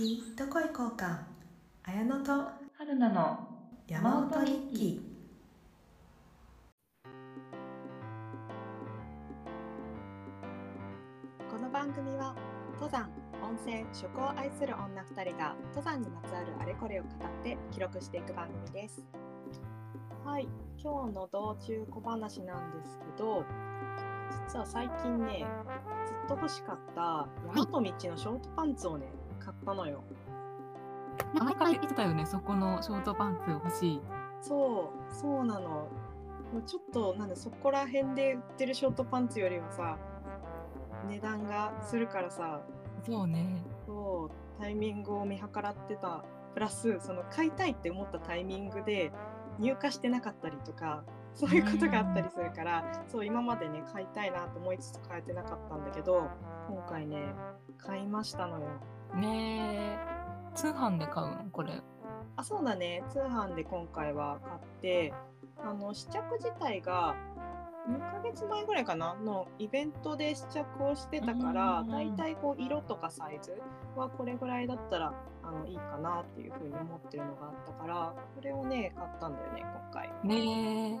きどこ行こうか綾乃と春菜の山本日記。この番組は登山温泉食を愛する女2人が登山にまつわるあれこれを語って記録していく番組です。はい今日の道中小話なんですけど実は最近ねずっと欲しかった山と道のショートパンツをねたのよ。毎回言ってたよね、そこのショートパンツ欲しい。そうそうなの。もうちょっとなんだそこら辺で売ってるショートパンツよりはさ値段がするからさ。そうね。そうタイミングを見計らってた。プラスその買いたいって思ったタイミングで入荷してなかったりとかそういうことがあったりするからそう今までね買いたいなと思いつつ買えてなかったんだけど今回ね買いましたのよねえ。通販で買うのこれ。あそうだね通販で今回は買ってあの試着自体が2ヶ月前ぐらいかな？のイベントで試着をしてたからうんだいたいこう色とかサイズはこれぐらいだったらあのいいかなっていうふうに思ってるのがあったからこれをね買ったんだよね今回。ねで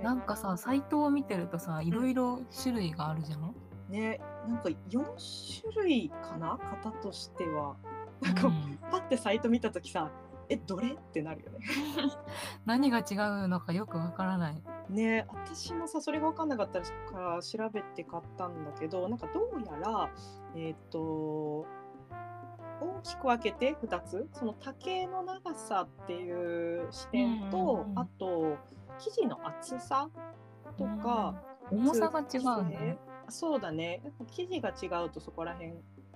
え。なんかさ、サイトを見てるとさ、いろいろ種類があるじゃん？ねなんか4種類かな？型としては。なんか、うんパッてサイト見た時さえどれ？ってなるよね。何が違うのかよくわからない。ね私もさそれが分かんなかったから調べて買ったんだけどなんかどうやらえっ、と大きく分けて2つ？その丈の長さっていう視点と、うんうんうんあと生地の厚さとか、重さが違うね。そうだね。やっぱ生地が違うとそこら辺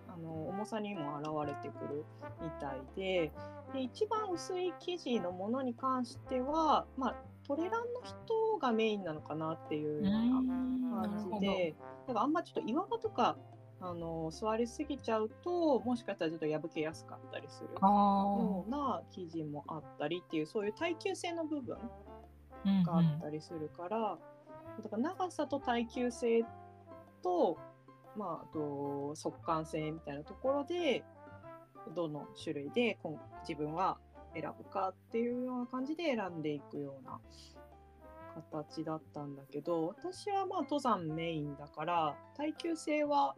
あの重さにも現れてくるみたいで。で一番薄い生地のものに関しては、まあ、トレランの人がメインなのかなっていうような感じで。だからあんまちょっと岩場とかあの座りすぎちゃうともしかしたらちょっと破けやすかったりするあような生地もあったりっていうそういう耐久性の部分あ。があったりするから、だから長さと耐久性と,、まあ、あと速乾性みたいなところでどの種類で今自分は選ぶかっていうような感じで選んでいくような形だったんだけど私はまあ登山メインだから耐久性は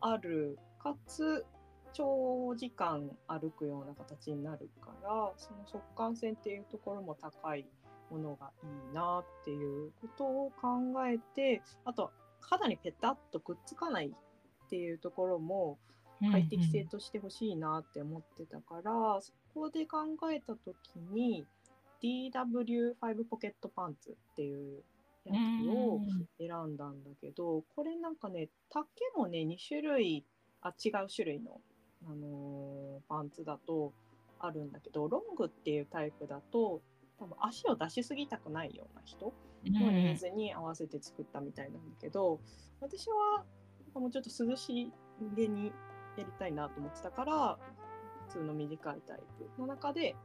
あるかつ長時間歩くような形になるからその速乾性っていうところも高いものがいいなっていうことを考えてあと肌にペタッとくっつかないっていうところも快適性としてほしいなって思ってたから、そこで考えた時に DW5 ポケットパンツっていうやつを選んだんだけどこれなんかね丈もね2種類あ違う種類の、あのーパンツだとあるんだけどロングっていうタイプだと多分足を出しすぎたくないような人のニーズに合わせて作ったみたいなんだけど、私はもうちょっと涼しげにやりたいなと思ってたから普通の短いタイプの中で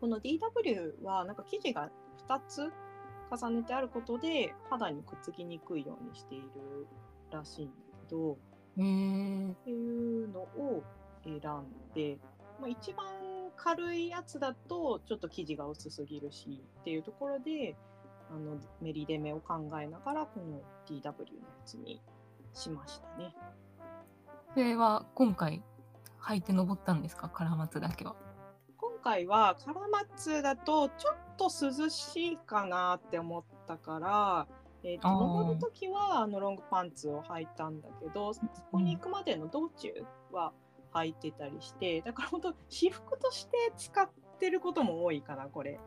この DW はなんか生地が2つ重ねてあることで肌にくっつきにくいようにしているらしいんだけどへえ。っていうのを選んで、まあ、一番軽いやつだとちょっと生地が薄すぎるしっていうところであのメリデメを考えながらこの DW のやつにしましたね。それは今回履いて登ったんですか？カラマツだけは。今回はカラマツだとちょっと涼しいかなって思ったから、えー、と登る時はあのロングパンツを履いたんだけどそこに行くまでの道中は履いてたりしてだから本当私服として使ってることも多いかなこれ。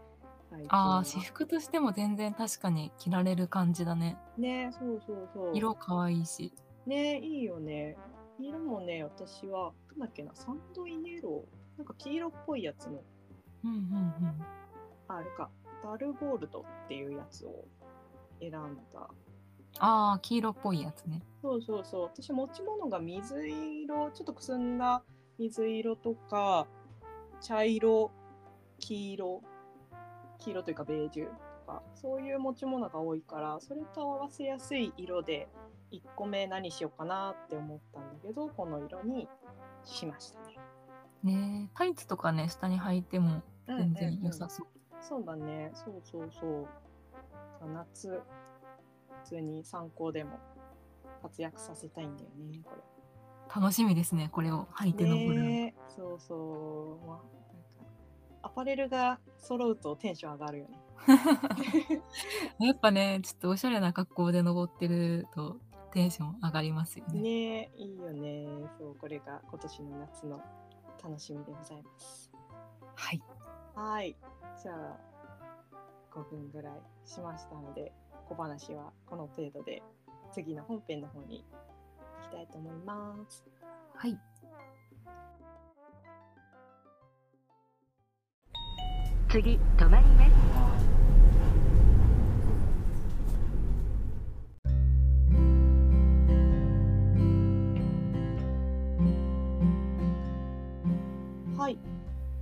最近はああ、私服としても全然確かに着られる感じだね。ねそうそうそう。色可愛いし。ねいいよね。色もね私はなんだっけなサンドイエローなんか黄色っぽいやつのうんうんうん。ああれか、ダルゴールドっていうやつを選んだ。ああ、黄色っぽいやつね。そうそうそう。私持ち物が水色、ちょっとくすんだ水色とか、茶色、黄色、黄色というかベージュとか、そういう持ち物が多いから、それと合わせやすい色で、1個目何しようかなって思ったんだけど、この色にしましたね。ねタイツとかね下に履いても全然良さそう。そうだね、そうそうそう。夏、普通に参考でも活躍させたいんだよね、これ。楽しみですねこれを履いて登るの。ねそうそう、まあ、アパレルが揃うとテンション上がるよね。やっぱねちょっとおしゃれな格好で登ってるとテンション上がりますよね。ねいいよね。そう、これが今年の夏の楽しみでございます。はい。はい。じゃあ、5分ぐらいしましたので、小話はこの程度で、次の本編の方に行きたいと思います。はい。次止まりますはい。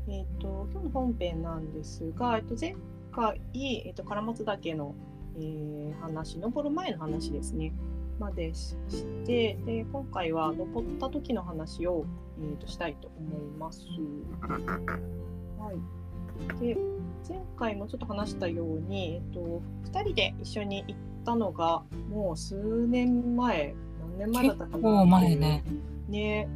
えっ、と、今日の本編なんですが、えっと、前回、えっと、唐松岳の、えー話、登る前の話ですね、までしして、で、今回は登った時の話を、えー、としたいと思います。はい。で、前回もちょっと話したように、えっと、2人で一緒に行ったのが、もう数年前、何年前だったかな？結構前ね。ね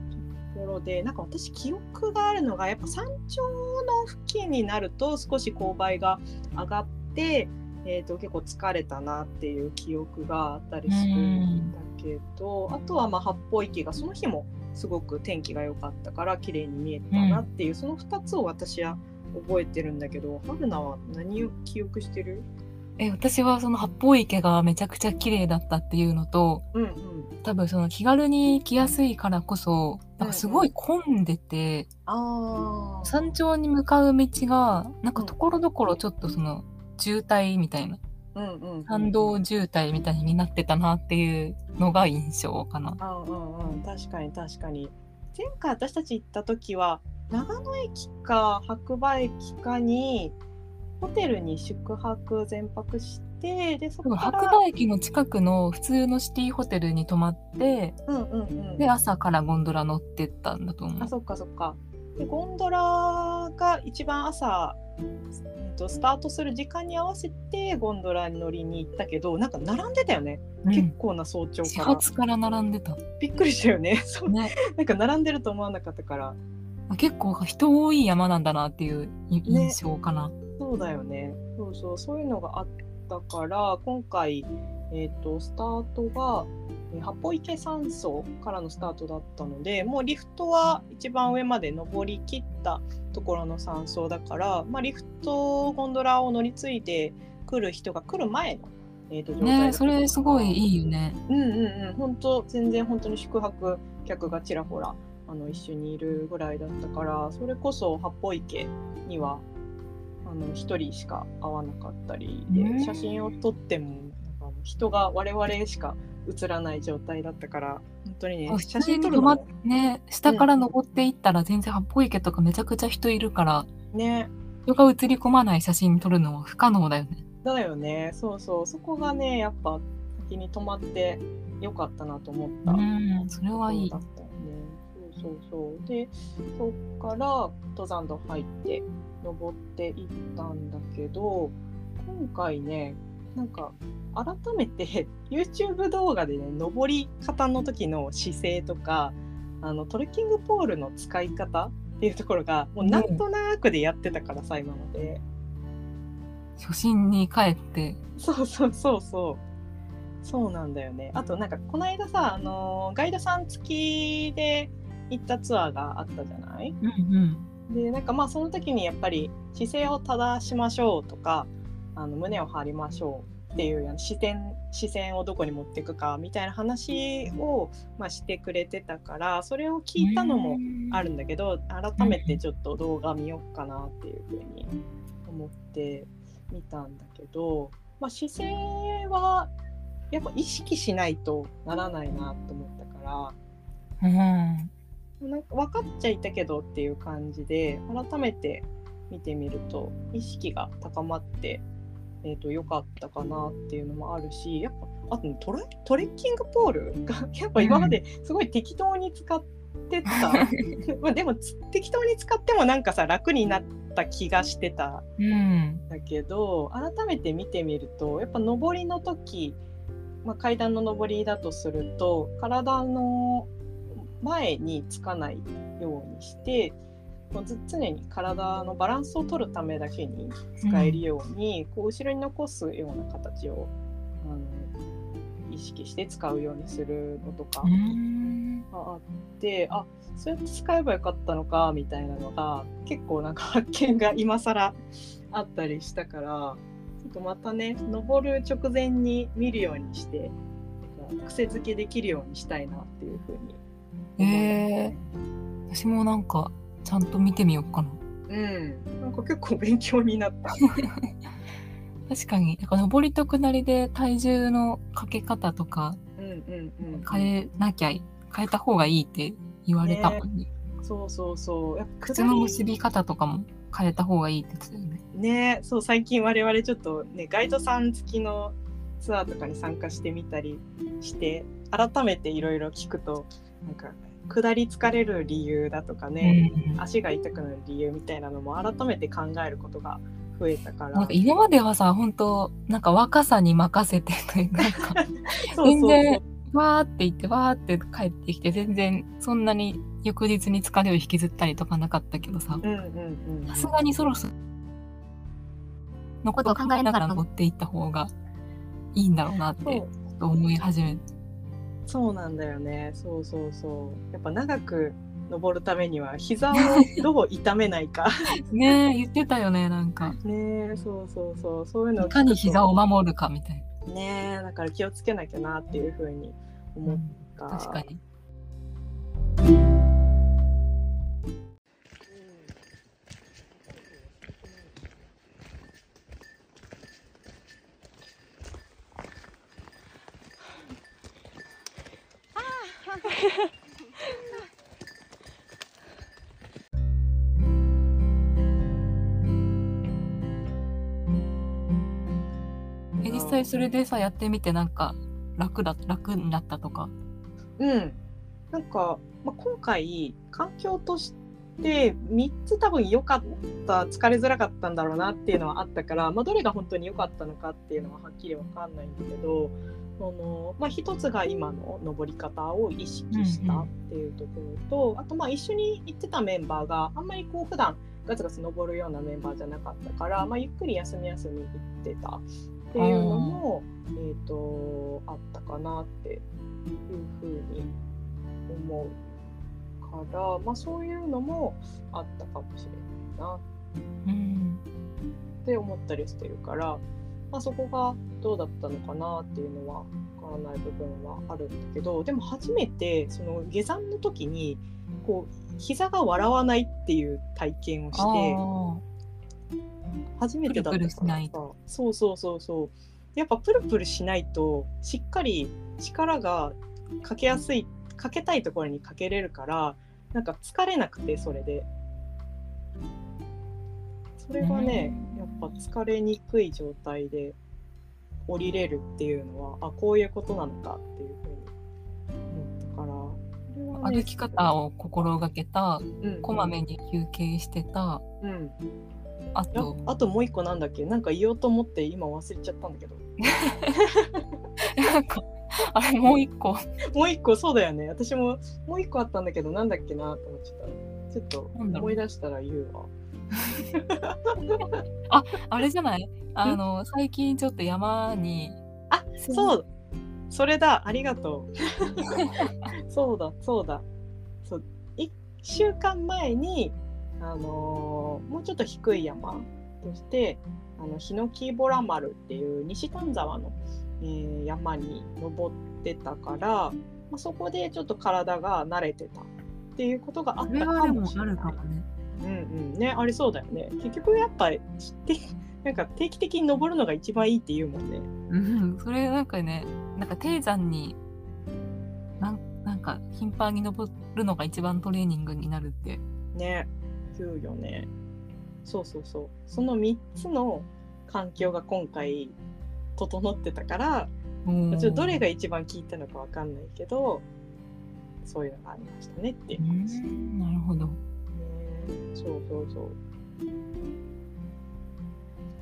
ところでなんか私記憶があるのがやっぱ山頂の付近になると少し勾配が上がって、えー、と結構疲れたなっていう記憶があったりするんだけどあとはまあ八方池がその日もすごく天気が良かったから綺麗に見えたなっていう、その2つを私は覚えてるんだけど春菜は何を記憶してる？え私はその八方池がめちゃくちゃ綺麗だったっていうのとうんうん。多分その気軽に来やすいからこそなんかすごい混んでて、あー。山頂に向かう道がなんかところどころちょっとその渋滞みたいなうんうんうん。山道渋滞みたいになってたなっていうのが印象かな。うんうんうん。確かに確かに。前回私たち行った時は長野駅か白馬駅かにホテルに宿泊全泊してでそこから白馬駅の近くの普通のシティホテルに泊まってうんうんうん。で朝からゴンドラ乗ってったんだと思う。あ。そっかそっか。でゴンドラが一番朝、えっとスタートする時間に合わせてゴンドラに乗りに行ったけどなんか並んでたよね、うん。結構な早朝始から。発から並んでた。びっくりしたよね。そう。ね、なんか並んでると思わなかったから結構人多い山なんだなっていうい印象かな。そうだよね。そうそう、そういうのがあったから、今回、えっ、と、スタートが、えー八方池山荘からのスタートだったので、もうリフトは一番上まで登りきったところの山荘だから、まあ、リフトゴンドラを乗り継いで来る人が来る前の、えー、と状態ねそれすごいいいよね。うんうんうん、本当全然本当に宿泊客がちらほらあの一緒にいるぐらいだったからそれこそ八方池にはあの一人しか会わなかったりで、うん写真を撮ってもなんか人が我々しか映らない状態だったから本当にねあ写真撮るのもね下から登っていったら全然八方池とかめちゃくちゃ人いるからね人が映り込まない写真撮るのは不可能だよね。だよねそうそうそこがねやっぱ先に泊まってよかったなと思った。うんそれはいいだ。った。そうそう。で、そっから登山道入って登っていったんだけど、今回ね、なんか改めて YouTube 動画でね、登り方の時の姿勢とか、あのトレッキングポールの使い方っていうところが、もうなんとなくでやってたからさ、今まで。初心に帰ってそうそうそうそう。そうなんだよね。あとなんかこの間さ、あのーガイドさん付きで行ったツアーがあったじゃない？うんうん。でなんかまあその時にやっぱり姿勢を正しましょうとかあの胸を張りましょうっていう視点視線をどこに持っていくかみたいな話を、まあ、してくれてたからそれを聞いたのもあるんだけど改めてちょっと動画見ようかなっていうふうに思って見たんだけど、まあ、姿勢はやっぱ意識しないとならないなと思ったから。うんなんか分かっちゃいたけどっていう感じで改めて見てみると意識が高まって、えー、と良かったかなっていうのもあるしやっぱあと、ね、トレトレッキングポールがやっぱ今まですごい適当に使っってた。まあでもつ適当に使ってもなんかさ楽になった気がしてた。うん。だけど改めて見てみるとやっぱ上りの時、まあ、階段の上りだとすると体の前につかないようにして常に体のバランスを取るためだけに使えるように、こう後ろに残すような形をあの意識して使うようにするのとかうん。があってあそうやって使えばよかったのかみたいなのが結構なんか発見が今更あったりしたからちょっとまたね登る直前に見るようにして癖づけできるようにしたいなっていうふうにえー、私もなんかちゃんと見てみようかな。うんなんか結構勉強になった。確かに、なんか上りと下りで体重のかけ方とかうんうんうん変えなきゃ、変えた方がいいって言われたもんね。そうそうそうやっぱ靴の結び方とかも変えた方がいいって言ってたよね。ねそう最近我々ちょっとねガイドさん付きのツアーとかに参加してみたりして改めていろいろ聞くとなんか下り疲れる理由だとかね、うん。足が痛くなる理由みたいなのも改めて考えることが増えたから。なんか今まではさ、本当なんか若さに任せてとい うか、全然わーって言ってわーって帰ってきて全然そんなに翌日に疲れを引きずったりとかなかったけどささすがにそろそろのことを考えながら登っていった方がいいんだろうなって思い始めそうなんだよね。そうそうそう。やっぱ長く登るためには膝をどう痛めないか。ねえ言ってたよねなんか。ねそうそうそう。そういうのをいかに膝を守るかみたいねだから気をつけなきゃなっていうふうにな、思った、確かに際それでさやってみてなんか楽だ楽になったとか。うん、なんか、まあ、今回環境として3つ多分良かった疲れづらかったんだろうなっていうのはあったから、まあ、どれが本当に良かったのかっていうのははっきり分かんないんだけどその、まあ、一つが今の登り方を意識したっていうところと、あとまあ一緒に行ってたメンバーがあんまりこう普段ガツガツ登るようなメンバーじゃなかったから、まあ、ゆっくり休み休み行ってたっていうのも、えー、とあったかなっていうふうに思うから、まあ、そういうのもあったかもしれないなって思ったりしてるから、まあ、そこがどうだったのかなっていうのはわからない部分はあるんだけどでも初めてその下山の時にこう膝が笑わないっていう体験をして。あ初めてだったからそうそうそうそう。やっぱプルプルしないとしっかり力がかけやすいかけたいところにかけれるからなんか疲れなくてそれで。それがねやっぱ疲れにくい状態で降りれるっていうのはあこういうことなのかっていうふうに思ったから。ね歩き方を心がけたうん。こまめに休憩してたうんああとあともう一個なんだっけ？なんか言おうと思って今忘れちゃったんだけど。なんかあれもう一個。もう一個そうだよね。私ももう一個あったんだけど、なんだっけなと思っちゃった。ちょっと思い出したら言うわ。あれじゃない？あの最近ちょっと山にあそう。それだ。ありがとう。そうだそうだ。そう。1週間前に、あのーもうちょっと低い山としてあのヒノキボラ丸っていう西丹沢の、えー山に登ってたから、まあ、そこでちょっと体が慣れてたっていうことがあったかもしれない。うんうん。ねありそうだよね。結局やっぱ知ってなんか定期的に登るのが一番いいって言うもんね。うん。それなんかねなんか低山になんなんか頻繁に登るのが一番トレーニングになるって。ね言うよね。そうそうそう。その3つの環境が今回整ってたからちょっとどれが一番効いたのかわかんないけどそういうのがありましたねっていう。なるほど。そうそうそう。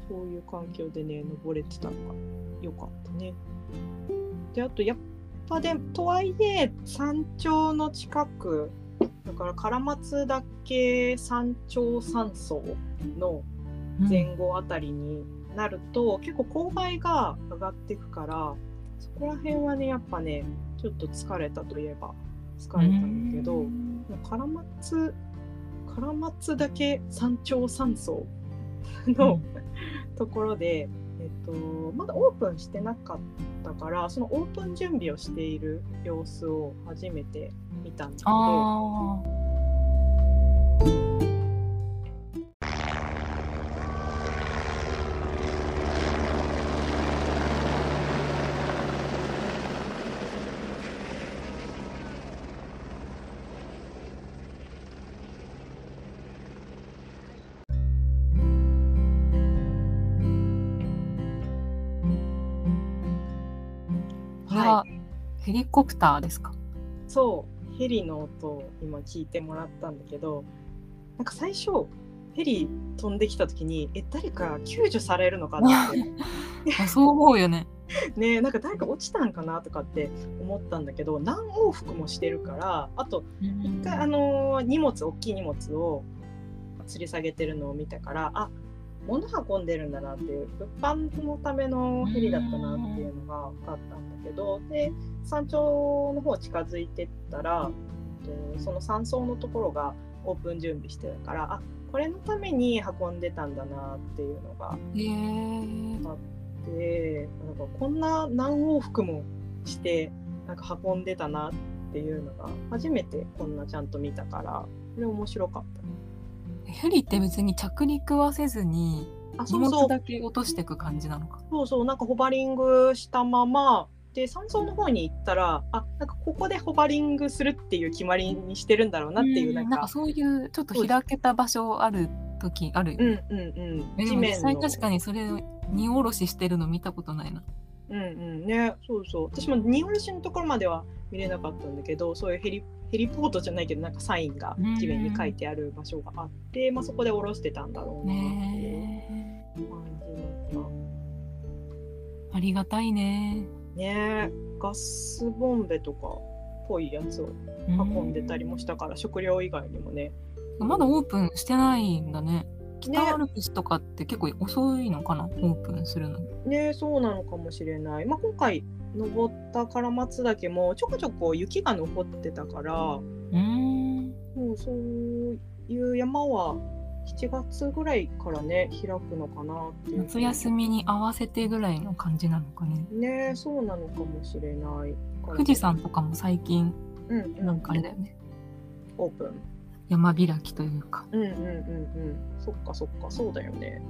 そういう環境でね登れてたのが良かったね。であとやっぱでとはいえ山頂の近くだから唐松岳山頂山荘のうん前後あたりになると、結構勾配が上がっていくからそこら辺はねやっぱねちょっと疲れたといえば疲れたんだけど、うん。唐松唐松岳山頂山荘の、ところで、えっと、まだオープンしてなかったからそのオープン準備をしている様子を初めて見たんだけど。ヘリコプターですか？そうヘリの音を今聞いてもらったんだけどなんか最初ヘリ飛んできた時にえ誰か救助されるのかなって あそう思うよね。ねなんか誰か落ちたんかなとかって思ったんだけど何往復もしてるからあと一回あのー荷物大きい荷物を吊り下げてるのを見たからあ物運んでるんだなっていう物販のためのヘリだったなっていうのが分かったんだけどで山頂の方近づいてったらえっとその山荘のところがオープン準備してたからあこれのために運んでたんだなっていうのがへえ。でなんかこんな何往復もしてなんか運んでたなっていうのが初めてこんなちゃんと見たからこれ面白かった。ヘリって別に着陸はせずに荷あそうそう。物だけ落としていく感じなのか。そうそう。なんかホバリングしたままで山荘の方に行ったらあなんかここでホバリングするっていう決まりにしてるんだろうなっていうなんか。そういうちょっと開けた場所ある時ある。よね。うんうんうん。えでも実際の。確かにそれ荷下ろししてるの見たことないな。うんうん。ねそうそう。私も荷下ろしのところまでは見れなかったんだけどそういうヘリヘリポートじゃないけどなんかサインが地面に書いてある場所があって、まあ、そこで下ろしてたんだろうなっていう。感じだった。ありがたいね。ねえガスボンベとかっぽいやつを運んでたりもしたから、食料以外にもねうんまだオープンしてないんだね。ね北アルプスとかって結構遅いのかな、オープンするの。ねそうなのかもしれない、まあ、今回登った唐松岳もちょこちょこ雪が残ってたからうーん。もうそういう山は7月ぐらいからね開くのかなっていう夏休みに合わせてぐらいの感じなのかね。ねそうなのかもしれないから富士山とかも最近うんうんなんかあれだよね。オープン山開きというかうんうんうんうんそっかそっかそうだよね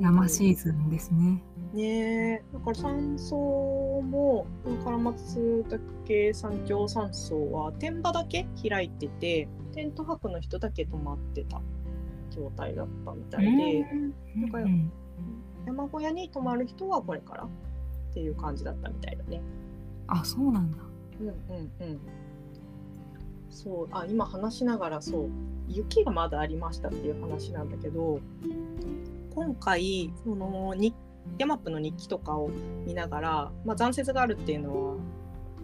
山シーズンですね。ねえだから山荘も唐松岳山頂山荘は天場だけ開いててテント泊の人だけ泊まってた状態だったみたいで、なんかうん山小屋に泊まる人はこれからっていう感じだったみたいだね。あそうなんだ。うんうんうん。そうあ今話しながらそう雪がまだありましたっていう話なんだけど今回そのにヤマップの日記とかを見ながら、まあ、残雪があるっていうのは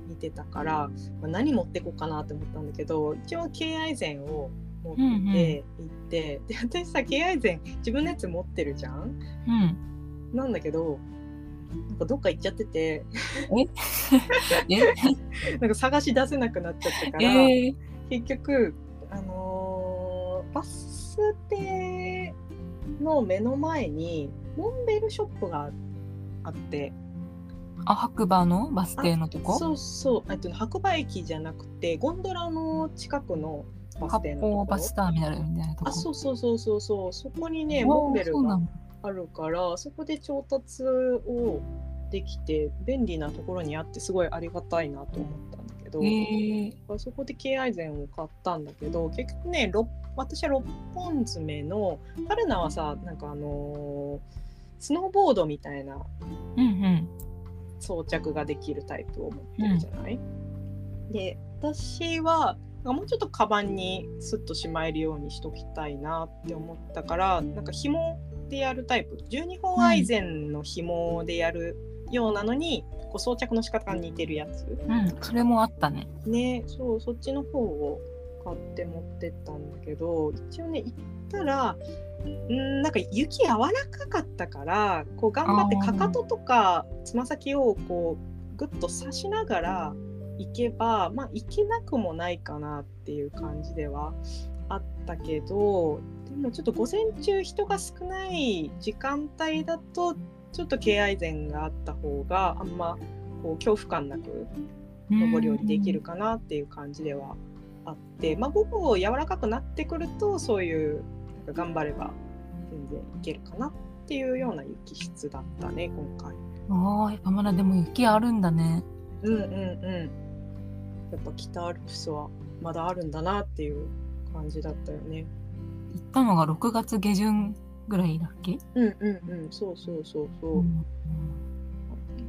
見てたから、まあ、何持ってこうかなって思ったんだけど一応敬愛膳を持って行って、で私さ敬愛膳自分のやつ持ってるじゃん？うん。なんだけどなんかどっか行っちゃってて。え？なんか探し出せなくなっちゃったから。えー、結局、あのーバス停の目の前にモンベルショップがあって。あ白馬のバス停のとこ？そうそう。とね白馬駅じゃなくてゴンドラの近くのバス停八のとこ。バスターミナルみたいなとこ？あそうそうそうそうそう。そこにねモンベルがあるからそこで調達をできて便利なところにあってすごいありがたいなと思ったんだけど、え。ー、そこで敬愛膳を買ったんだけど結局ねろ私は6本爪の春菜はさなんかあのースノーボードみたいなうんうん。装着ができるタイプを持ってるじゃない、で私はなんかもうちょっとカバンにスッとしまえるようにしときたいなって思ったからなんか紐でやるタイプ。12本アイゼンの紐でやるようなのに、こう装着の仕方が似てるやつ。うん、それもあったね。ねそうそっちの方を買って持ってったんだけど一応ね行ったらんなんか雪柔らかかったからこう頑張ってかかととかつま先をこうグッと刺しながら行けばまあ行けなくもないかなっていう感じではあったけどでもちょっと午前中人が少ない時間帯だとちょっと敬愛膳があった方があんまこう恐怖感なく上り下りできるかなっていう感じではあって、まあ、午後柔らかくなってくるとそういうか頑張れば全然いけるかなっていうような雪質だったね今回。ああ、やっぱまだでも雪あるんだね。うんうんうん。やっぱ北アルプスはまだあるんだなっていう感じだったよね。行ったのが6月下旬ぐらいだっけ、うんうんうんそうそうそうそう。うん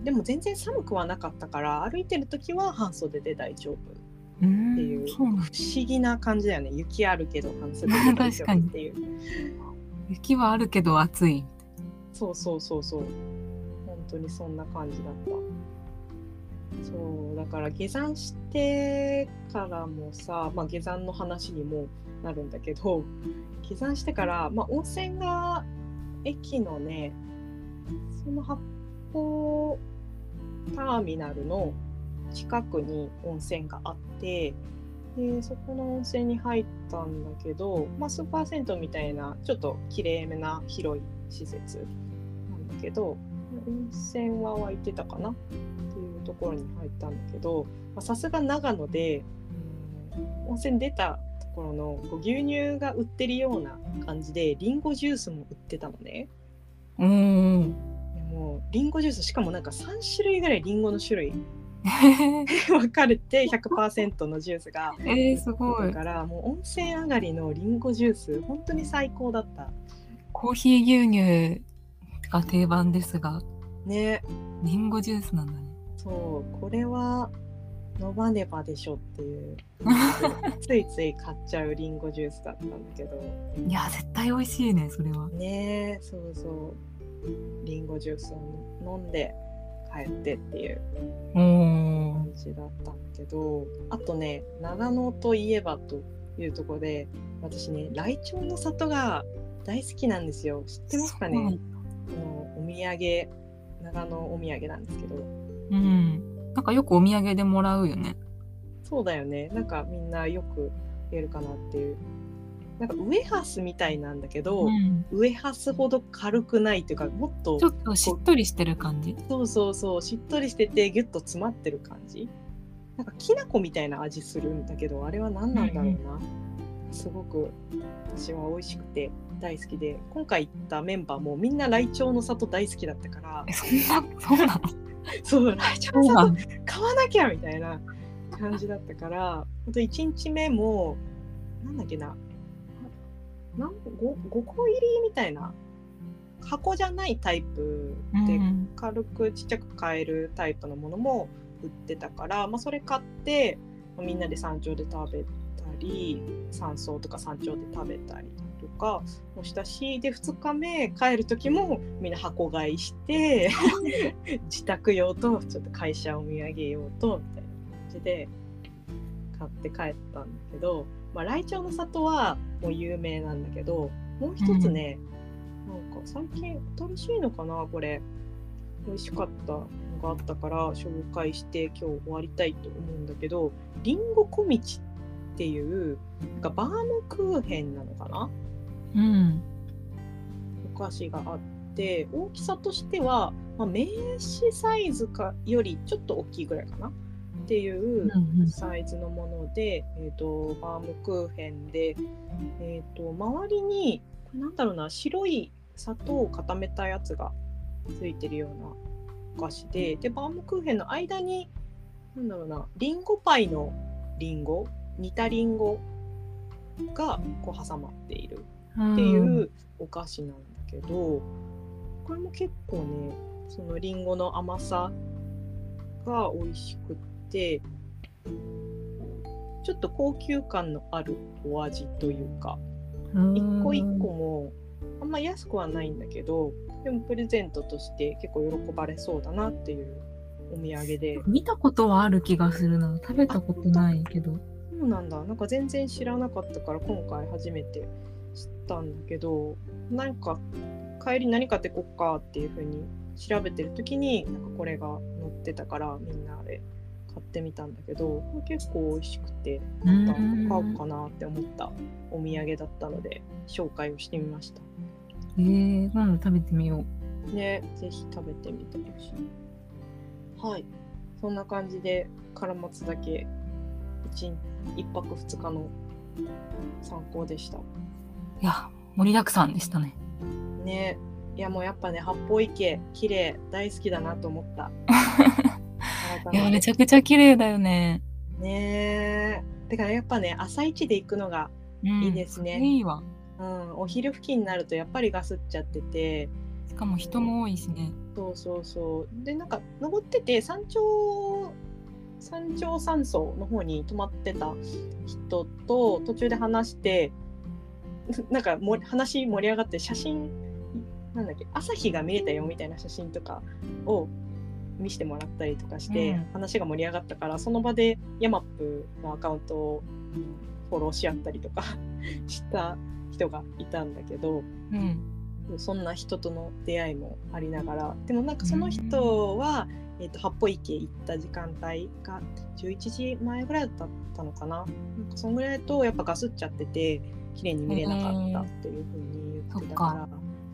でも全然寒くはなかったから歩いてる時は半袖で大丈夫。うんっていう不思議な感じだよね。雪あるけど半袖で大丈夫っていう。雪はあるけど暑い。そうそうそうそう。本当にそんな感じだった。そうだから下山してからもさ、まあ、下山の話にもなるんだけど下山してから、まあ、温泉が駅のねその発泡ターミナルの近くに温泉があってでそこの温泉に入ったんだけど、まあ、スーパー銭湯みたいなちょっときれいめな広い施設なんだけど温泉は湧いてたかな？っていうところに入ったんだけどまあさすが長野で、うん温泉出たところの牛乳が売ってるような感じでリンゴジュースも売ってたのね。うん。でもリンゴジュースしかもなんか3種類ぐらいリンゴの種類 分かれて100%のジュースがえー、すごいだ。からもう温泉上がりのリンゴジュース本当に最高だったコーヒー牛乳が定番ですが、ねリンゴジュースなんだね。そうこれは飲まねばでしょっていう ついつい買っちゃうリンゴジュースだったんだけどいや、絶対美味しいね、それは。ねそうそうリンゴジュースを飲んで帰ってっていう。感じだったんだけどあとね長野といえばというところで私ねライチョウの里が大好きなんですよ知ってますかね、そうなんだあのお土産長野お土産なんですけどうん。なんかよくお土産でもらうよね。そうだよねなんかみんなよく言えるかなっていうなんかウエハースみたいなんだけど、うん。ウエハースほど軽くないっていうかもっとちょっとしっとりしてる感じ。そうそうそうしっとりしててギュッと詰まってる感じ。なんかきな粉みたいな味するんだけどあれは何なんだろうな、すごく私は美味しくて大好きで。今回行ったメンバーもみんなライチョウの里大好きだったから。え、そんな、そうなの？そうライチョウのの？里買わなきゃみたいな感じだったからほんと1日目もなんだっけななん 5, 5個入りみたいな箱じゃないタイプでうん軽くちっちゃく買えるタイプのものも売ってたから、まあ、それ買ってまあみんなで山頂で食べたり山荘とか山頂で食べたりとかもしたしで2日目帰る時もみんな箱買いして 自宅用とちょっと会社お土産用とみたいな感じで買って帰ったんだけど、まあ、ライチョウの里はもう有名なんだけどもう一つね、なんか最近新しいのかなこれ。美味しかったのがあったから紹介して今日終わりたいと思うんだけどりんご小道っていうなバームクーヘンなのかな？うん。お菓子があって大きさとしては、まあ、名刺サイズかよりちょっと大きいぐらいかなっていうサイズのもので、えー、とバームクーヘンで、えー、と周りにこれなんだろうな白い砂糖を固めたやつがついてるようなお菓子ででバームクーヘンの間になんだろうなリンゴパイのリンゴ煮たリンゴがこう挟まっているっていうお菓子なんだけど、これも結構ねそのりんごの甘さが美味しくってちょっと高級感のあるお味というかうん一個一個もあんま安くはないんだけどでもプレゼントとして結構喜ばれそうだなっていうお土産で見たことはある気がするな。食べたことないけど。そうなんだなんか全然知らなかったから今回初めて知ったんだけどなんか帰り何買ってこっかっていう風に調べてる時になんかこれが載ってたからみんなで買ってみたんだけど結構美味しくてまた買おうかなって思ったお土産だったので紹介をしてみました。えー、今度食べてみよう。ね、ぜひ食べてみてほしい。はい。そんな感じで、カラマツだけ一一泊二日の参考でした。いや、盛りだくさんでしたね。ね。いやもうやっぱね、八方池、綺麗、大好きだなと思った。いや、めねちゃくちゃ綺麗だよね。え。てかやっぱね、朝一で行くのが、うんいいですねそれいいわ。うん、お昼付近になるとやっぱりガスっちゃってて、しかも人も多いしね。そうそうそう。で、なんか登ってて山頂山頂山荘の方に泊まってた人と途中で話して、なんかも話盛り上がって写真なんだっけ朝日が見えたよみたいな写真とかを見せてもらったりとかして、うん。話が盛り上がったからその場でヤマップのアカウントをフォローし合ったりとか した人がいたんだけど。うん。そんな人との出会いもありながらでもなんかその人は、えー、と八方池行った時間帯が11時前ぐらいだったのかな？なんかそんぐらいだとやっぱガスっちゃってて綺麗に見れなかったっていうふうに言ってたから、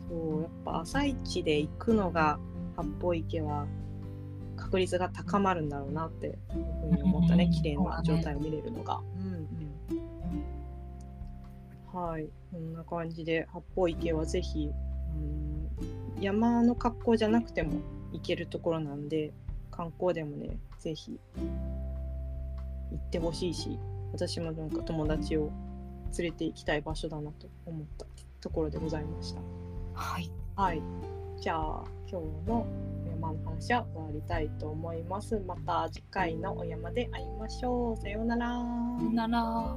そうやっぱ朝一で行くのが八方池は確率が高まるんだろうなっていうふうに思ったねうん綺麗な状態を見れるのが。うんうんはい、こんな感じで八方池はぜひ、うん、山の格好じゃなくても行けるところなんで観光でもねぜひ行ってほしいし私もなんか友達を連れて行きたい場所だなと思ったところでございました。はい。はい、じゃあ今日のお山の話は終わりたいと思います。また次回のお山で会いましょう。さようなら。さようなら。